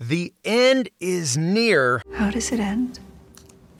The end is near. How does it end?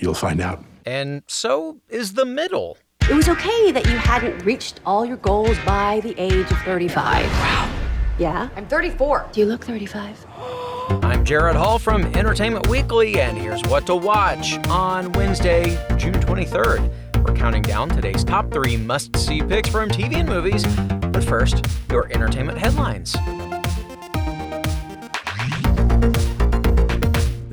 You'll find out. And so is the middle. It was okay that you hadn't reached all your goals by the age of 35. Wow. Yeah? I'm 34. Do you look 35? I'm Jared Hall from Entertainment Weekly, and here's what to watch on Wednesday, June 23rd. We're counting down today's top three must see picks from TV and movies. But first, your entertainment headlines.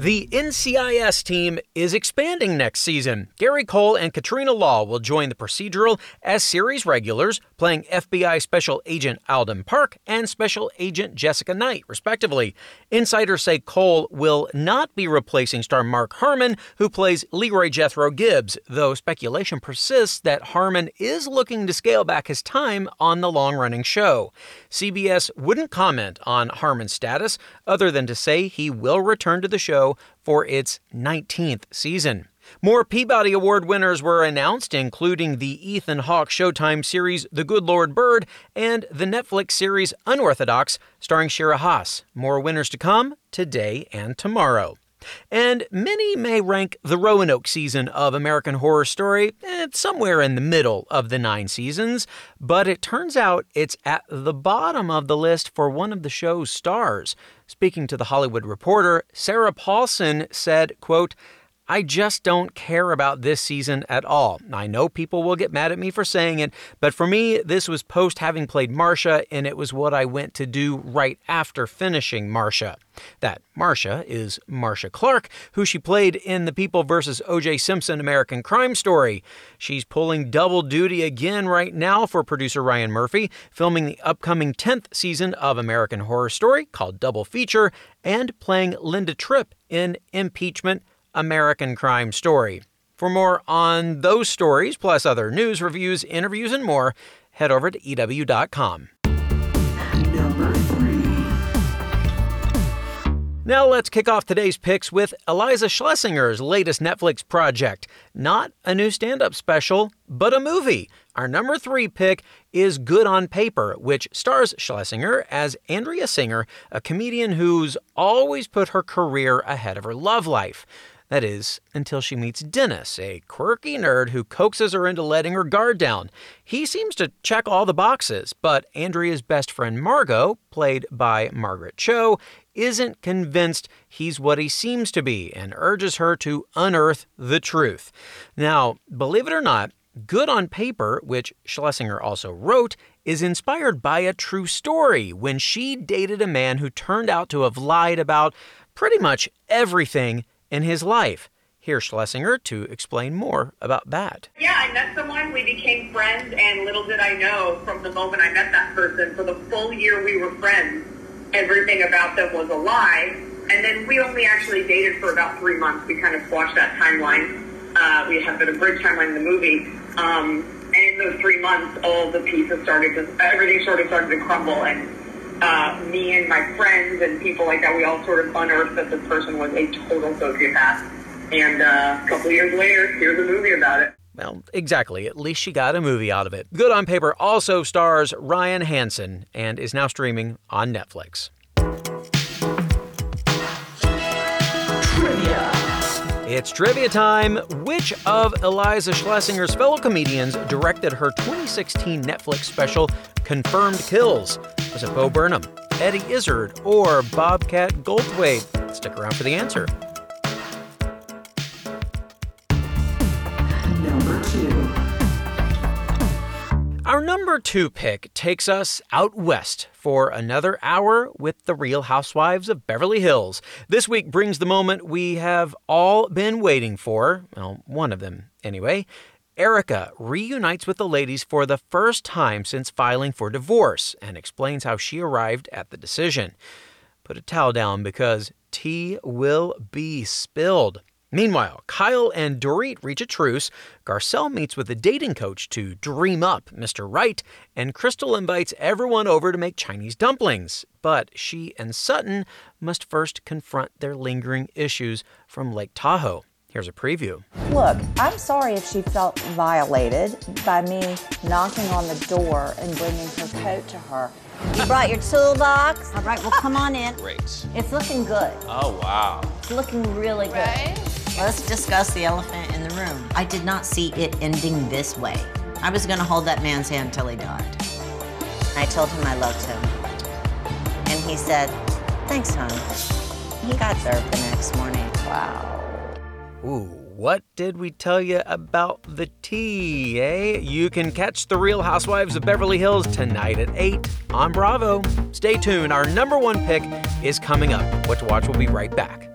The NCIS team is expanding next season. Gary Cole and Katrina Law will join the procedural as series regulars, playing FBI Special Agent Alden Park and Special Agent Jessica Knight, respectively. Insiders say Cole will not be replacing star Mark Harmon, who plays Leroy Jethro Gibbs, though speculation persists that Harmon is looking to scale back his time on the long running show. CBS wouldn't comment on Harmon's status, other than to say he will return to the show for its 19th season. More Peabody Award winners were announced, including the Ethan Hawke Showtime series The Good Lord Bird and the Netflix series Unorthodox, starring Shira Haas. More winners to come today and tomorrow. And many may rank the Roanoke season of American Horror Story eh, somewhere in the middle of the nine seasons, but it turns out it's at the bottom of the list for one of the show's stars. Speaking to the Hollywood Reporter, Sarah Paulson said, quote, I just don't care about this season at all. I know people will get mad at me for saying it, but for me, this was post having played Marcia, and it was what I went to do right after finishing Marcia. That Marcia is Marcia Clark, who she played in the People vs. O.J. Simpson American Crime Story. She's pulling double duty again right now for producer Ryan Murphy, filming the upcoming 10th season of American Horror Story called Double Feature, and playing Linda Tripp in Impeachment American Crime Story. For more on those stories, plus other news, reviews, interviews, and more, head over to EW.com. Number three. Now let's kick off today's picks with Iliza Shlesinger's latest Netflix project. Not a new stand up special, but a movie. Our number three pick is Good on Paper, which stars Shlesinger as Andrea Singer, a comedian who's always put her career ahead of her love life. That is, until she meets Dennis, a quirky nerd who coaxes her into letting her guard down. He seems to check all the boxes, but Andrea's best friend Margot, played by Margaret Cho, isn't convinced he's what he seems to be and urges her to unearth the truth. Now, believe it or not, Good on Paper, which Shlesinger also wrote, is inspired by a true story when she dated a man who turned out to have lied about pretty much everything in his life. Here's Shlesinger to explain more about that. Yeah, I met someone, we became friends, and little did I know from the moment I met that person, for the full year we were friends, everything about them was a lie. And then we only actually dated for about three months. We kind of squashed that timeline. Uh, we have the bridge timeline in the movie. Um, and in those three months, all the pieces started to, everything sort of started to crumble. And uh, me and my friends and people like that, we all sort of unearthed that this person was a total sociopath. And uh, a couple years later, here's a movie about it. Well, exactly. At least she got a movie out of it. Good on Paper also stars Ryan Hansen and is now streaming on Netflix. Trivia. It's trivia time. Which of Iliza Shlesinger's fellow comedians directed her 2016 Netflix special Confirmed Kills? Was it Bo Burnham, Eddie Izzard, or Bobcat Goldthwait? Stick around for the answer. Number two. Our number two pick takes us out west for another hour with the Real Housewives of Beverly Hills. This week brings the moment we have all been waiting for. Well, one of them, anyway. Erika reunites with the ladies for the first time since filing for divorce and explains how she arrived at the decision. Put a towel down because tea will be spilled. Meanwhile, Kyle and Dorit reach a truce. Garcelle meets with a dating coach to dream up Mr. Right, and Crystal invites everyone over to make Chinese dumplings. But she and Sutton must first confront their lingering issues from Lake Tahoe. Here's a preview. Look, I'm sorry if she felt violated by me knocking on the door and bringing her coat to her. You brought your toolbox. All right, well, come on in. Great. It's looking good. Oh, wow. It's looking really good. Right? Let's discuss the elephant in the room. I did not see it ending this way. I was gonna hold that man's hand till he died. I told him I loved him. And he said, Thanks, hon. He got served the next morning. Wow. Ooh, what did we tell you about the tea, eh? You can catch The Real Housewives of Beverly Hills tonight at 8 on Bravo. Stay tuned, our number one pick is coming up. What to watch, we'll be right back.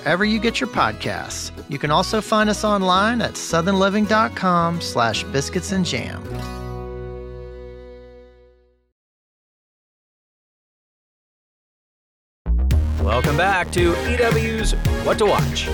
wherever you get your podcasts. You can also find us online at southernliving.com slash biscuits and jam. Welcome back to EW's What to Watch.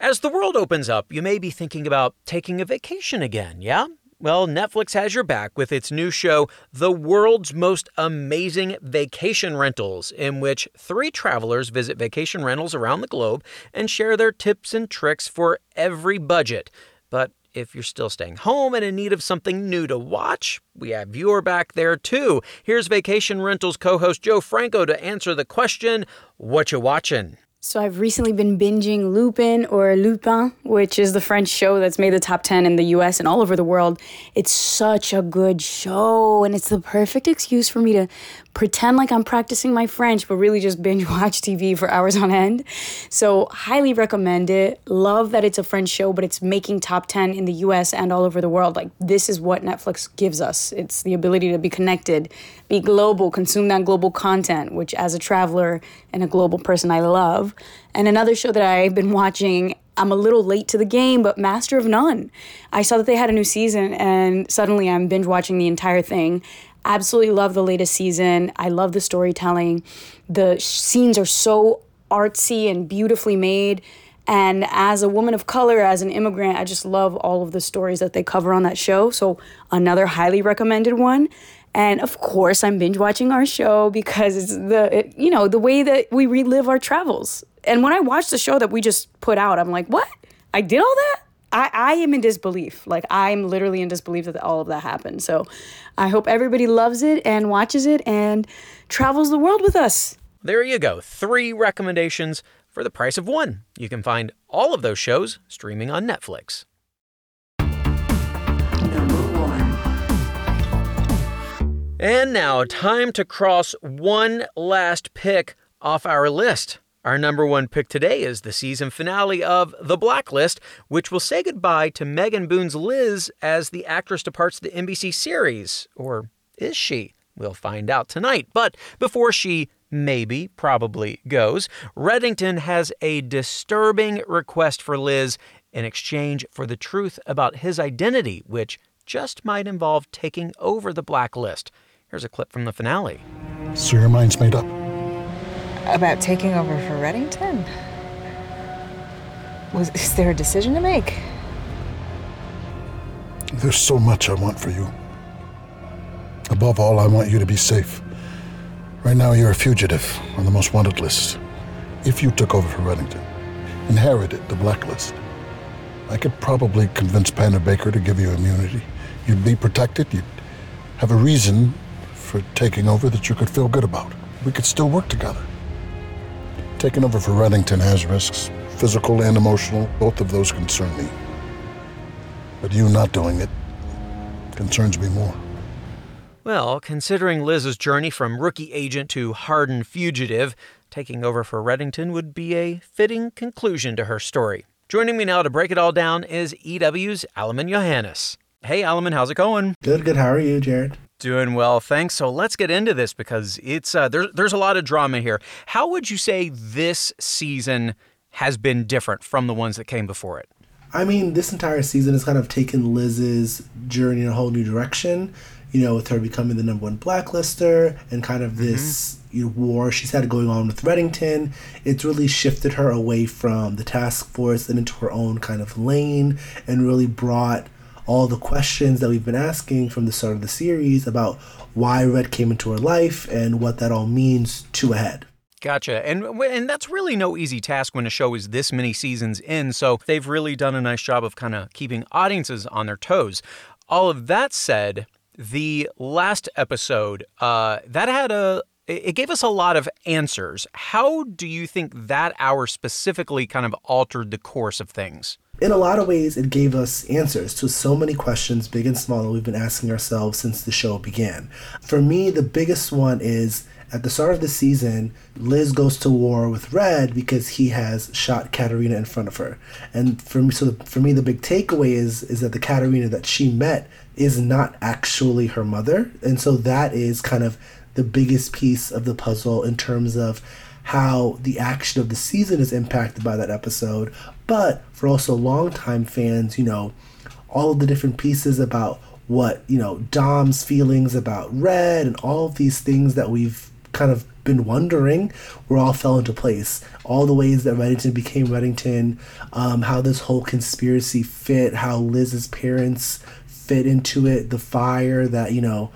As the world opens up, you may be thinking about taking a vacation again, yeah? Well, Netflix has your back with its new show, The World's Most Amazing Vacation Rentals, in which three travelers visit vacation rentals around the globe and share their tips and tricks for every budget. But if you're still staying home and in need of something new to watch, we have your back there too. Here's Vacation Rentals co-host Jo Franco to answer the question, what you watching? So I've recently been binging Lupin or Lupin, which is the French show that's made the top 10 in the US and all over the world. It's such a good show and it's the perfect excuse for me to pretend like I'm practicing my French, but really just binge watch TV for hours on end. So, highly recommend it. Love that it's a French show, but it's making top 10 in the US and all over the world. Like, this is what Netflix gives us it's the ability to be connected, be global, consume that global content, which as a traveler and a global person, I love. And another show that I've been watching I'm a little late to the game, but Master of None. I saw that they had a new season and suddenly I'm binge watching the entire thing. Absolutely love the latest season. I love the storytelling. The scenes are so artsy and beautifully made. And as a woman of color, as an immigrant, I just love all of the stories that they cover on that show. So, another highly recommended one. And of course, I'm binge watching our show because it's the, it, you know, the way that we relive our travels. And when I watch the show that we just put out, I'm like, what? I did all that? I, I am in disbelief. Like, I'm literally in disbelief that all of that happened. So I hope everybody loves it and watches it and travels the world with us. There you go. Three recommendations for the price of one. You can find all of those shows streaming on Netflix. And now, time to cross one last pick off our list. Our number one pick today is the season finale of The Blacklist, which will say goodbye to Megan Boone's Liz as the actress departs the NBC series. Or is she? We'll find out tonight. But before she maybe, probably goes, Reddington has a disturbing request for Liz in exchange for the truth about his identity, which just might involve taking over the blacklist. Here's a clip from the finale. So your mind's made up. About taking over for Reddington? Was is there a decision to make? There's so much I want for you. Above all, I want you to be safe. Right now, you're a fugitive on the most wanted list. If you took over for Reddington, inherited the blacklist, I could probably convince Panabaker to give you immunity. You'd be protected. You'd have a reason for taking over that you could feel good about. We could still work together. Taking over for Reddington has risks, physical and emotional. Both of those concern me. But you not doing it concerns me more. Well, considering Liz's journey from rookie agent to hardened fugitive, taking over for Reddington would be a fitting conclusion to her story. Joining me now to break it all down is EW's Alamin Yohannes. Hey, Alamin, how's it going? Good, good. How are you, Jared? Doing well, thanks. So let's get into this because it's uh, there's there's a lot of drama here. How would you say this season has been different from the ones that came before it? I mean, this entire season has kind of taken Liz's journey in a whole new direction. You know, with her becoming the number one blacklister and kind of this you know, war she's had going on with Reddington. It's really shifted her away from the task force and into her own kind of lane and really brought all the questions that we've been asking from the start of the series about why Red came into her life and what that all means to ahead. Gotcha. And and that's really no easy task when a show is this many seasons in. So they've really done a nice job of kind of keeping audiences on their toes. All of that said, the last episode uh, that had a it gave us a lot of answers. How do you think that hour specifically kind of altered the course of things? In a lot of ways, it gave us answers to so many questions, big and small, that we've been asking ourselves since the show began. For me, the biggest one is at the start of the season, Liz goes to war with Red because he has shot Katerina in front of her. And for me, so for me, the big takeaway is is that the Katerina that she met is not actually her mother, and so that is kind of the biggest piece of the puzzle in terms of how the action of the season is impacted by that episode. But for also longtime fans, you know, all of the different pieces about what, you know, Dom's feelings about Red and all of these things that we've kind of been wondering were all fell into place. All the ways that Reddington became Reddington, um, how this whole conspiracy fit, how Liz's parents fit into it, the fire that, you know,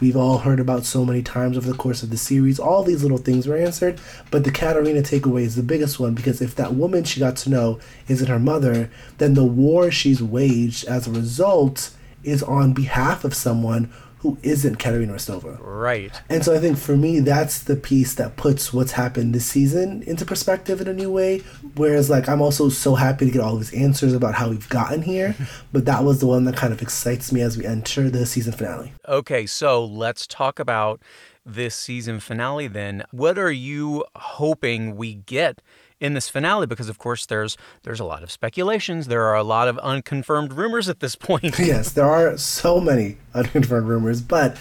we've all heard about so many times over the course of the series. All these little things were answered, but the Katerina takeaway is the biggest one because if that woman she got to know isn't her mother, then the war she's waged as a result is on behalf of someone who isn't Katerina Rostova. Right. And so I think for me, that's the piece that puts what's happened this season into perspective in a new way. Whereas, like, I'm also so happy to get all these answers about how we've gotten here, but that was the one that kind of excites me as we enter the season finale. Okay, so let's talk about this season finale then. What are you hoping we get? In this finale because of course there's there's a lot of speculations there are a lot of unconfirmed rumors at this point yes there are so many unconfirmed rumors but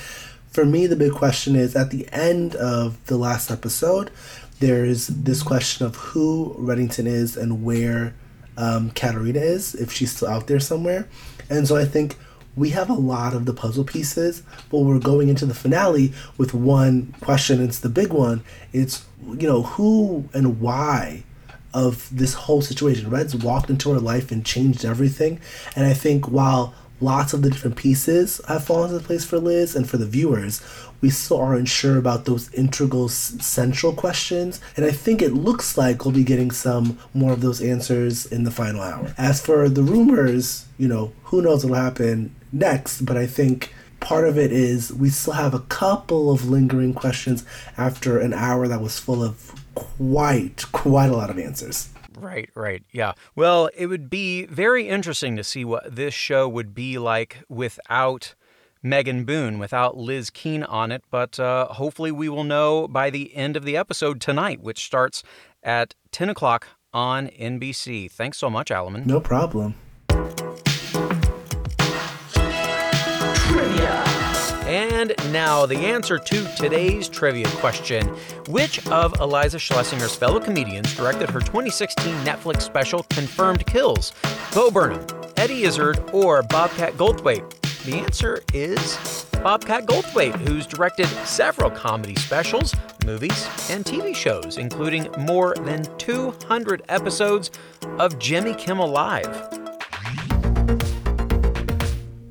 for me the big question is at the end of the last episode there's this question of who reddington is and where um, katerina is if she's still out there somewhere and so i think we have a lot of the puzzle pieces, but we're going into the finale with one question. It's the big one. It's, you know, who and why of this whole situation. Red's walked into her life and changed everything. And I think while lots of the different pieces have fallen into place for Liz and for the viewers, we still aren't sure about those integral central questions. And I think it looks like we'll be getting some more of those answers in the final hour. As for the rumors, you know, who knows what'll happen next, but I think part of it is we still have a couple of lingering questions after an hour that was full of quite, quite a lot of answers. Right, right. Yeah. Well, it would be very interesting to see what this show would be like without Megan Boone, without Liz Keen on it. But uh, hopefully, we will know by the end of the episode tonight, which starts at 10 o'clock on NBC. Thanks so much, Alamin. No problem. And now the answer to today's trivia question Which of Iliza Shlesinger's fellow comedians directed her 2016 Netflix special Confirmed Kills? Bo Burnham, Eddie Izzard, or Bobcat Goldthwait? The answer is Bobcat Goldthwait, who's directed several comedy specials, movies, and TV shows, including more than 200 episodes of Jimmy Kimmel Live.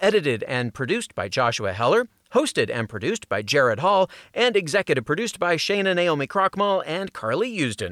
edited and produced by Joshua Heller, hosted and produced by Jared Hall, and executive produced by Shana Naomi Krochmal and Carly Usden.